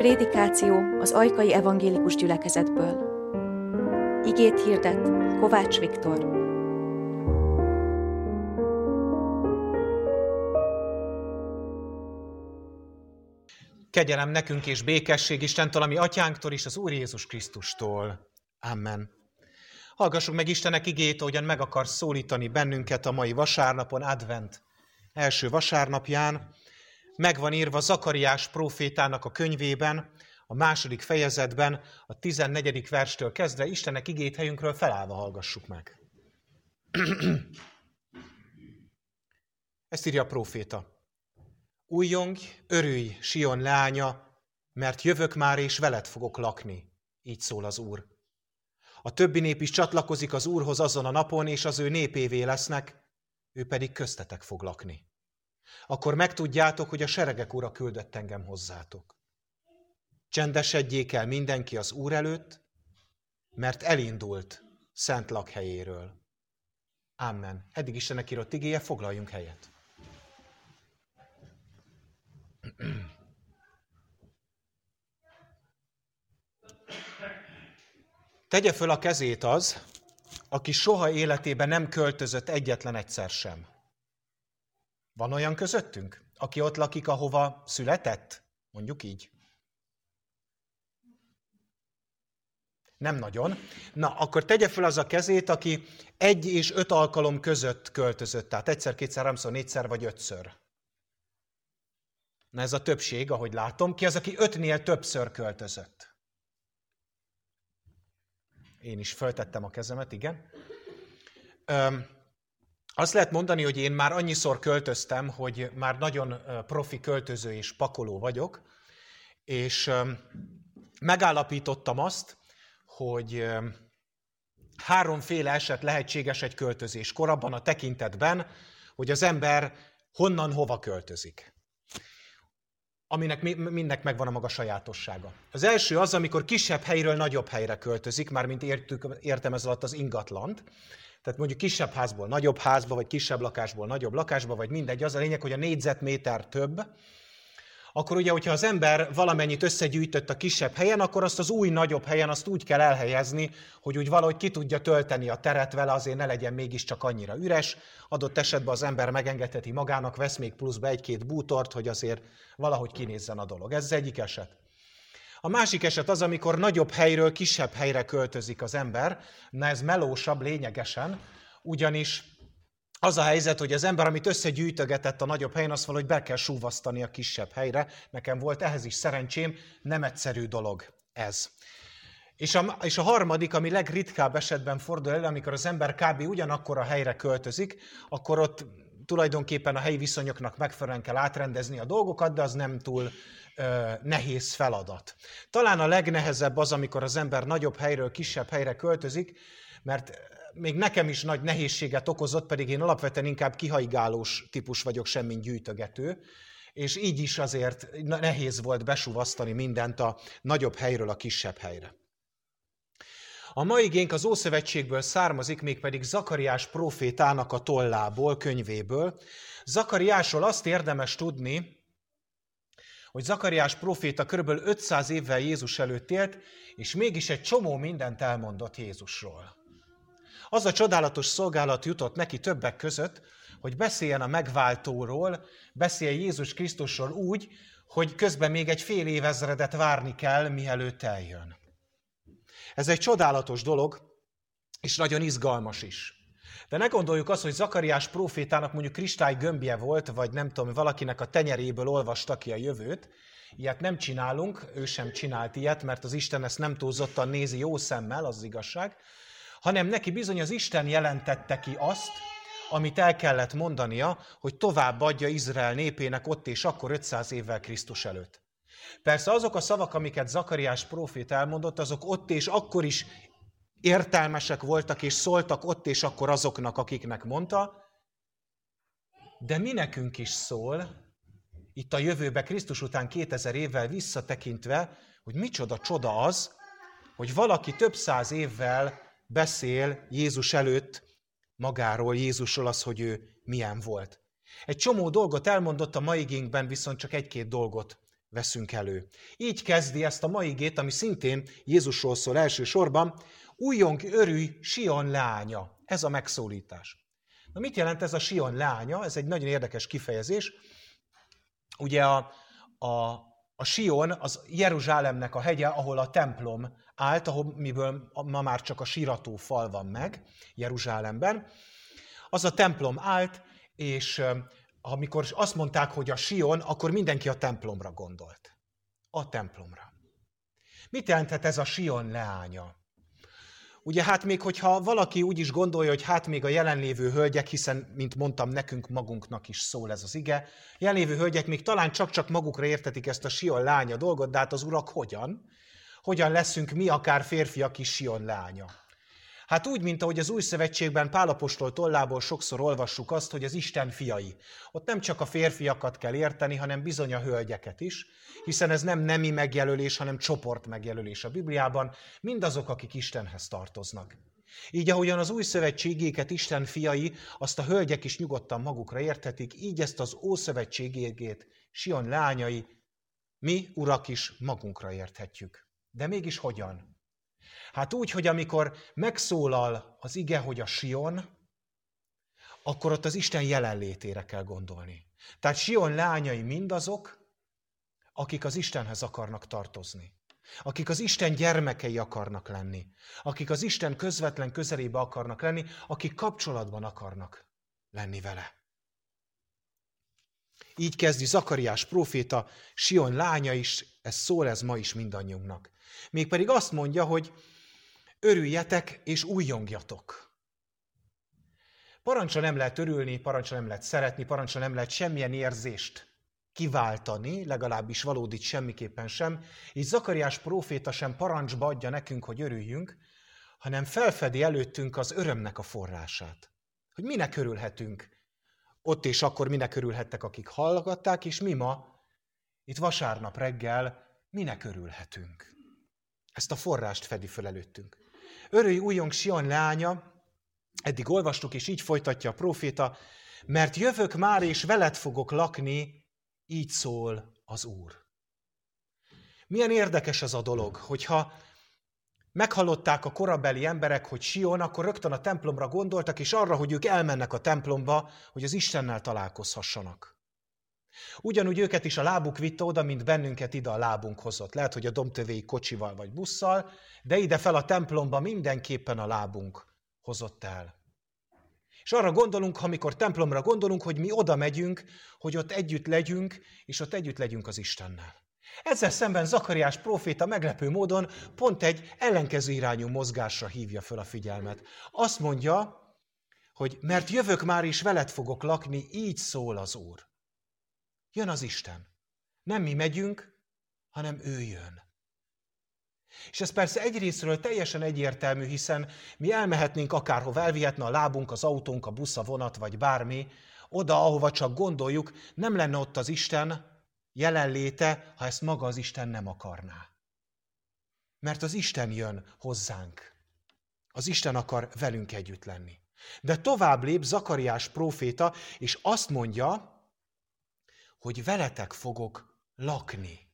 Prédikáció az Ajkai Evangélikus Gyülekezetből. Igét hirdet Kovács Viktor. Kegyelem nekünk és békesség Istentől, ami atyánktól és az Úr Jézus Krisztustól. Amen. Hallgassuk meg Istenek igét, ahogyan meg akar szólítani bennünket a mai vasárnapon, advent első vasárnapján. Meg van írva Zakariás profétának a könyvében, a második fejezetben, a 14. verstől kezdve, Istenek igét helyünkről felállva hallgassuk meg. Ezt írja a proféta. Újjong, örülj, Sion leánya, mert jövök már, és veled fogok lakni. Így szól az Úr. A többi nép is csatlakozik az Úrhoz azon a napon, és az ő népévé lesznek, ő pedig köztetek fog lakni. Akkor megtudjátok, hogy a seregek ura küldött engem hozzátok. Csendesedjék el mindenki az Úr előtt, mert elindult szent lakhelyéről. Amen. Eddig Istennek írott igéje, foglaljunk helyet. Tegye föl a kezét az, aki soha életében nem költözött egyetlen egyszer sem. Van olyan közöttünk, aki ott lakik, ahova született? Mondjuk így. Nem nagyon. Na, akkor tegye fel az a kezét, aki egy és öt alkalom között költözött, tehát egyszer, kétszer, háromszor, négyszer vagy ötször. Na ez a többség, ahogy látom. Ki az, aki ötnél többször költözött? Én is föltettem a kezemet, igen. Öm, azt lehet mondani, hogy én már annyiszor költöztem, hogy már nagyon profi költöző és pakoló vagyok, és megállapítottam azt, hogy háromféle eset lehetséges egy költözés korabban a tekintetben, hogy az ember honnan hova költözik. Aminek mindnek megvan a maga sajátossága. Az első az, amikor kisebb helyről nagyobb helyre költözik, már mint értük, értem ez alatt az ingatlant. Tehát mondjuk kisebb házból nagyobb házba, vagy kisebb lakásból nagyobb lakásba, vagy mindegy. Az a lényeg, hogy a négyzetméter több, akkor ugye, hogyha az ember valamennyit összegyűjtött a kisebb helyen, akkor azt az új nagyobb helyen azt úgy kell elhelyezni, hogy úgy valahogy ki tudja tölteni a teret vele, azért ne legyen mégiscsak annyira üres. Adott esetben az ember megengedheti magának, vesz még pluszba egy-két bútort, hogy azért valahogy kinézzen a dolog. Ez az egyik eset. A másik eset az, amikor nagyobb helyről kisebb helyre költözik az ember, na ez melósabb lényegesen, ugyanis az a helyzet, hogy az ember, amit összegyűjtögetett a nagyobb helyen, azt valahogy be kell súvasztani a kisebb helyre. Nekem volt ehhez is szerencsém, nem egyszerű dolog ez. És a, és a harmadik, ami legritkább esetben fordul elő, amikor az ember kb. ugyanakkor a helyre költözik, akkor ott tulajdonképpen a helyi viszonyoknak megfelelően kell átrendezni a dolgokat, de az nem túl ö, nehéz feladat. Talán a legnehezebb az, amikor az ember nagyobb helyről kisebb helyre költözik, mert még nekem is nagy nehézséget okozott, pedig én alapvetően inkább kihaigálós típus vagyok, semmint gyűjtögető, és így is azért nehéz volt besuvasztani mindent a nagyobb helyről a kisebb helyre. A mai igénk az Ószövetségből származik, mégpedig Zakariás profétának a tollából, könyvéből. Zakariásról azt érdemes tudni, hogy Zakariás proféta kb. 500 évvel Jézus előtt élt, és mégis egy csomó mindent elmondott Jézusról. Az a csodálatos szolgálat jutott neki többek között, hogy beszéljen a megváltóról, beszéljen Jézus Krisztusról úgy, hogy közben még egy fél évezredet várni kell, mielőtt eljön. Ez egy csodálatos dolog, és nagyon izgalmas is. De ne gondoljuk azt, hogy Zakariás profétának mondjuk kristály gömbje volt, vagy nem tudom, valakinek a tenyeréből olvasta ki a jövőt. Ilyet nem csinálunk, ő sem csinált ilyet, mert az Isten ezt nem túlzottan nézi jó szemmel, az, az igazság, hanem neki bizony az Isten jelentette ki azt, amit el kellett mondania, hogy tovább adja Izrael népének ott és akkor 500 évvel Krisztus előtt. Persze azok a szavak, amiket Zakariás prófét elmondott, azok ott és akkor is értelmesek voltak, és szóltak ott és akkor azoknak, akiknek mondta, de mi nekünk is szól, itt a jövőbe Krisztus után 2000 évvel visszatekintve, hogy micsoda csoda az, hogy valaki több száz évvel beszél Jézus előtt magáról, Jézusról az, hogy ő milyen volt. Egy csomó dolgot elmondott a mai igényben, viszont csak egy-két dolgot veszünk elő. Így kezdi ezt a mai gét, ami szintén Jézusról szól elsősorban, újjong örülj, Sion lánya. Ez a megszólítás. Na mit jelent ez a Sion lánya? Ez egy nagyon érdekes kifejezés. Ugye a, a, a Sion az Jeruzsálemnek a hegye, ahol a templom állt, ahol, miből ma már csak a sírató fal van meg Jeruzsálemben. Az a templom állt, és amikor azt mondták, hogy a Sion, akkor mindenki a templomra gondolt. A templomra. Mit jelenthet ez a Sion leánya? Ugye hát még hogyha valaki úgy is gondolja, hogy hát még a jelenlévő hölgyek, hiszen, mint mondtam, nekünk magunknak is szól ez az ige, jelenlévő hölgyek még talán csak-csak magukra értetik ezt a Sion lánya dolgot, de hát az urak hogyan? Hogyan leszünk mi akár férfiak is Sion lánya? Hát úgy, mint ahogy az új szövetségben Pálapostól tollából sokszor olvassuk azt, hogy az Isten fiai. Ott nem csak a férfiakat kell érteni, hanem bizony a hölgyeket is, hiszen ez nem nemi megjelölés, hanem csoport megjelölés a Bibliában, mindazok, akik Istenhez tartoznak. Így ahogyan az új szövetségéket Isten fiai, azt a hölgyek is nyugodtan magukra érthetik, így ezt az ószövetségégét Sion lányai, mi, urak is magunkra érthetjük. De mégis hogyan? Hát úgy, hogy amikor megszólal az ige, hogy a Sion, akkor ott az Isten jelenlétére kell gondolni. Tehát Sion lányai mindazok, akik az Istenhez akarnak tartozni. Akik az Isten gyermekei akarnak lenni. Akik az Isten közvetlen közelébe akarnak lenni, akik kapcsolatban akarnak lenni vele. Így kezdi Zakariás próféta, Sion lánya is, ez szól ez ma is mindannyiunknak. Mégpedig azt mondja, hogy örüljetek és újjongjatok. Parancsra nem lehet örülni, parancsra nem lehet szeretni, parancsra nem lehet semmilyen érzést kiváltani, legalábbis valódit semmiképpen sem. Így Zakariás próféta sem parancsba adja nekünk, hogy örüljünk, hanem felfedi előttünk az örömnek a forrását. Hogy minek örülhetünk. Ott és akkor minek örülhettek, akik hallgatták, és mi ma, itt vasárnap reggel, minek örülhetünk. Ezt a forrást fedi föl előttünk. Örülj újjong Sion lánya, eddig olvastuk, és így folytatja a proféta, mert jövök már, és veled fogok lakni, így szól az Úr. Milyen érdekes ez a dolog, hogyha meghallották a korabeli emberek, hogy Sion, akkor rögtön a templomra gondoltak, és arra, hogy ők elmennek a templomba, hogy az Istennel találkozhassanak. Ugyanúgy őket is a lábuk vitte oda, mint bennünket ide a lábunk hozott. Lehet, hogy a domtövéi kocsival vagy busszal, de ide fel a templomba mindenképpen a lábunk hozott el. És arra gondolunk, amikor templomra gondolunk, hogy mi oda megyünk, hogy ott együtt legyünk, és ott együtt legyünk az Istennel. Ezzel szemben Zakariás próféta meglepő módon pont egy ellenkező irányú mozgásra hívja föl a figyelmet. Azt mondja, hogy mert jövök már is veled fogok lakni, így szól az Úr. Jön az Isten. Nem mi megyünk, hanem ő jön. És ez persze egyrésztről teljesen egyértelmű, hiszen mi elmehetnénk akárhova, elvihetne a lábunk, az autónk, a busz, a vonat, vagy bármi, oda, ahova csak gondoljuk, nem lenne ott az Isten jelenléte, ha ezt maga az Isten nem akarná. Mert az Isten jön hozzánk. Az Isten akar velünk együtt lenni. De tovább lép Zakariás próféta, és azt mondja, hogy veletek fogok lakni.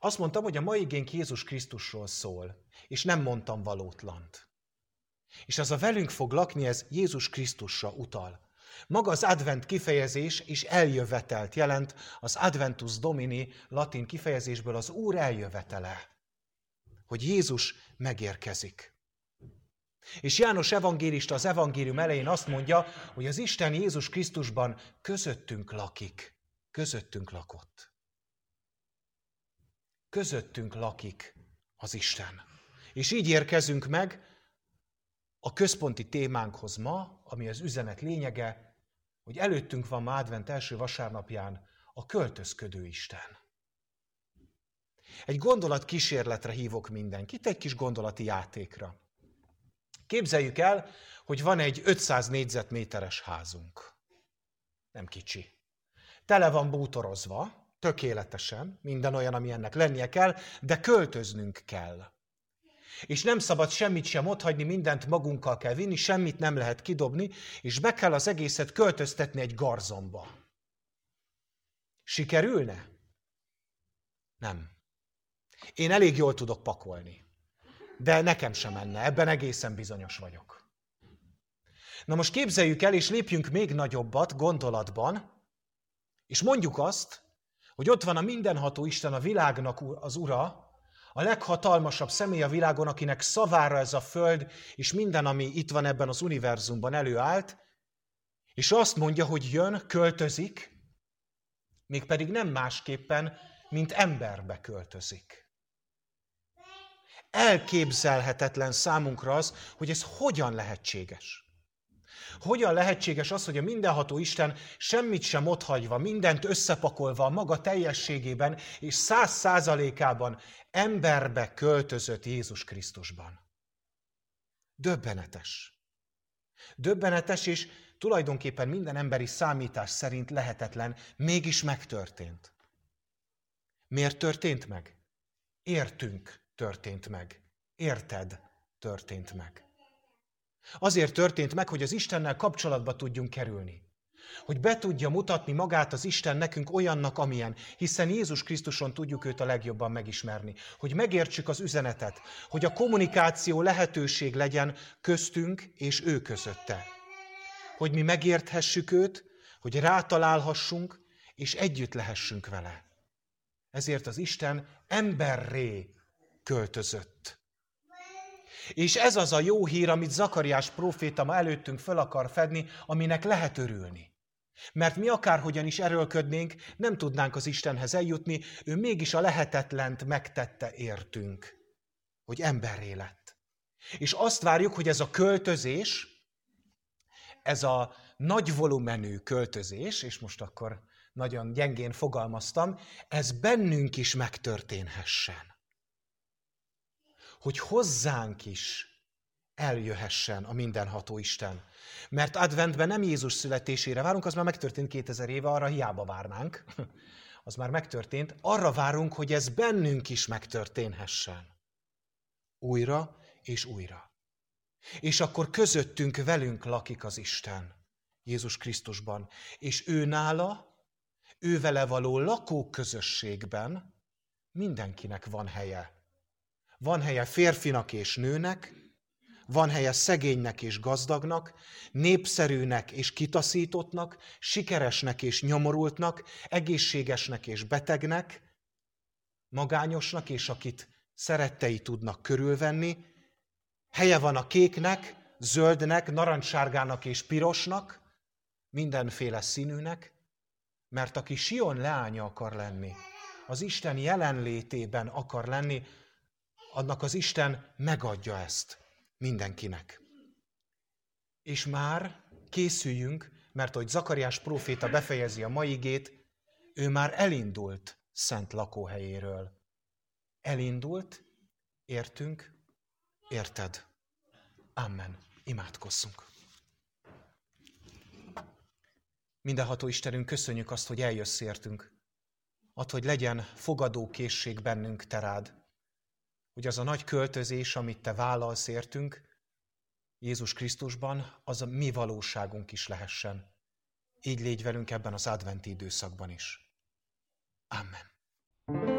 Azt mondtam, hogy a mai igénk Jézus Krisztusról szól, és nem mondtam valótlant. És az a velünk fog lakni, ez Jézus Krisztusra utal. Maga az advent kifejezés is eljövetelt jelent, az adventus domini latin kifejezésből az Úr eljövetele, hogy Jézus megérkezik. És János evangélista az evangélium elején azt mondja, hogy az Isten Jézus Krisztusban közöttünk lakik, közöttünk lakott. Közöttünk lakik az Isten. És így érkezünk meg a központi témánkhoz ma, ami az üzenet lényege, hogy előttünk van ma advent első vasárnapján a költözködő Isten. Egy gondolat kísérletre hívok mindenkit, egy kis gondolati játékra. Képzeljük el, hogy van egy 500 négyzetméteres házunk. Nem kicsi. Tele van bútorozva, tökéletesen, minden olyan, ami ennek lennie kell, de költöznünk kell. És nem szabad semmit sem otthagyni, mindent magunkkal kell vinni, semmit nem lehet kidobni, és be kell az egészet költöztetni egy garzomba. Sikerülne? Nem. Én elég jól tudok pakolni. De nekem sem menne, ebben egészen bizonyos vagyok. Na most képzeljük el, és lépjünk még nagyobbat gondolatban, és mondjuk azt, hogy ott van a mindenható Isten, a világnak az Ura, a leghatalmasabb személy a világon, akinek szavára ez a föld, és minden, ami itt van ebben az univerzumban előállt, és azt mondja, hogy jön, költözik, mégpedig nem másképpen, mint emberbe költözik. Elképzelhetetlen számunkra az, hogy ez hogyan lehetséges. Hogyan lehetséges az, hogy a mindenható Isten semmit sem otthagyva, mindent összepakolva a maga teljességében és száz százalékában emberbe költözött Jézus Krisztusban? Döbbenetes. Döbbenetes, és tulajdonképpen minden emberi számítás szerint lehetetlen, mégis megtörtént. Miért történt meg? Értünk történt meg. Érted történt meg. Azért történt meg, hogy az Istennel kapcsolatba tudjunk kerülni. Hogy be tudja mutatni magát az Isten nekünk olyannak, amilyen, hiszen Jézus Krisztuson tudjuk őt a legjobban megismerni. Hogy megértsük az üzenetet, hogy a kommunikáció lehetőség legyen köztünk és ő közötte. Hogy mi megérthessük őt, hogy rátalálhassunk, és együtt lehessünk vele. Ezért az Isten emberré költözött. És ez az a jó hír, amit Zakariás próféta ma előttünk föl akar fedni, aminek lehet örülni. Mert mi akárhogyan is erőlködnénk, nem tudnánk az Istenhez eljutni, ő mégis a lehetetlent megtette értünk, hogy emberré lett. És azt várjuk, hogy ez a költözés, ez a nagy volumenű költözés, és most akkor nagyon gyengén fogalmaztam, ez bennünk is megtörténhessen hogy hozzánk is eljöhessen a mindenható Isten. Mert adventben nem Jézus születésére várunk, az már megtörtént 2000 éve, arra hiába várnánk. Az már megtörtént. Arra várunk, hogy ez bennünk is megtörténhessen. Újra és újra. És akkor közöttünk velünk lakik az Isten, Jézus Krisztusban. És ő nála, ő vele való lakóközösségben mindenkinek van helye. Van helye férfinak és nőnek, van helye szegénynek és gazdagnak, népszerűnek és kitaszítottnak, sikeresnek és nyomorultnak, egészségesnek és betegnek, magányosnak és akit szerettei tudnak körülvenni. Helye van a kéknek, zöldnek, narancssárgának és pirosnak, mindenféle színűnek, mert aki Sion leánya akar lenni, az Isten jelenlétében akar lenni, annak az Isten megadja ezt mindenkinek. És már készüljünk, mert hogy Zakariás próféta befejezi a mai igét, ő már elindult szent lakóhelyéről. Elindult, értünk, érted. Amen. Imádkozzunk. Mindenható Istenünk, köszönjük azt, hogy eljössz értünk. Add, hogy legyen fogadó készség bennünk terád hogy az a nagy költözés, amit te vállalsz értünk, Jézus Krisztusban, az a mi valóságunk is lehessen. Így légy velünk ebben az adventi időszakban is. Amen.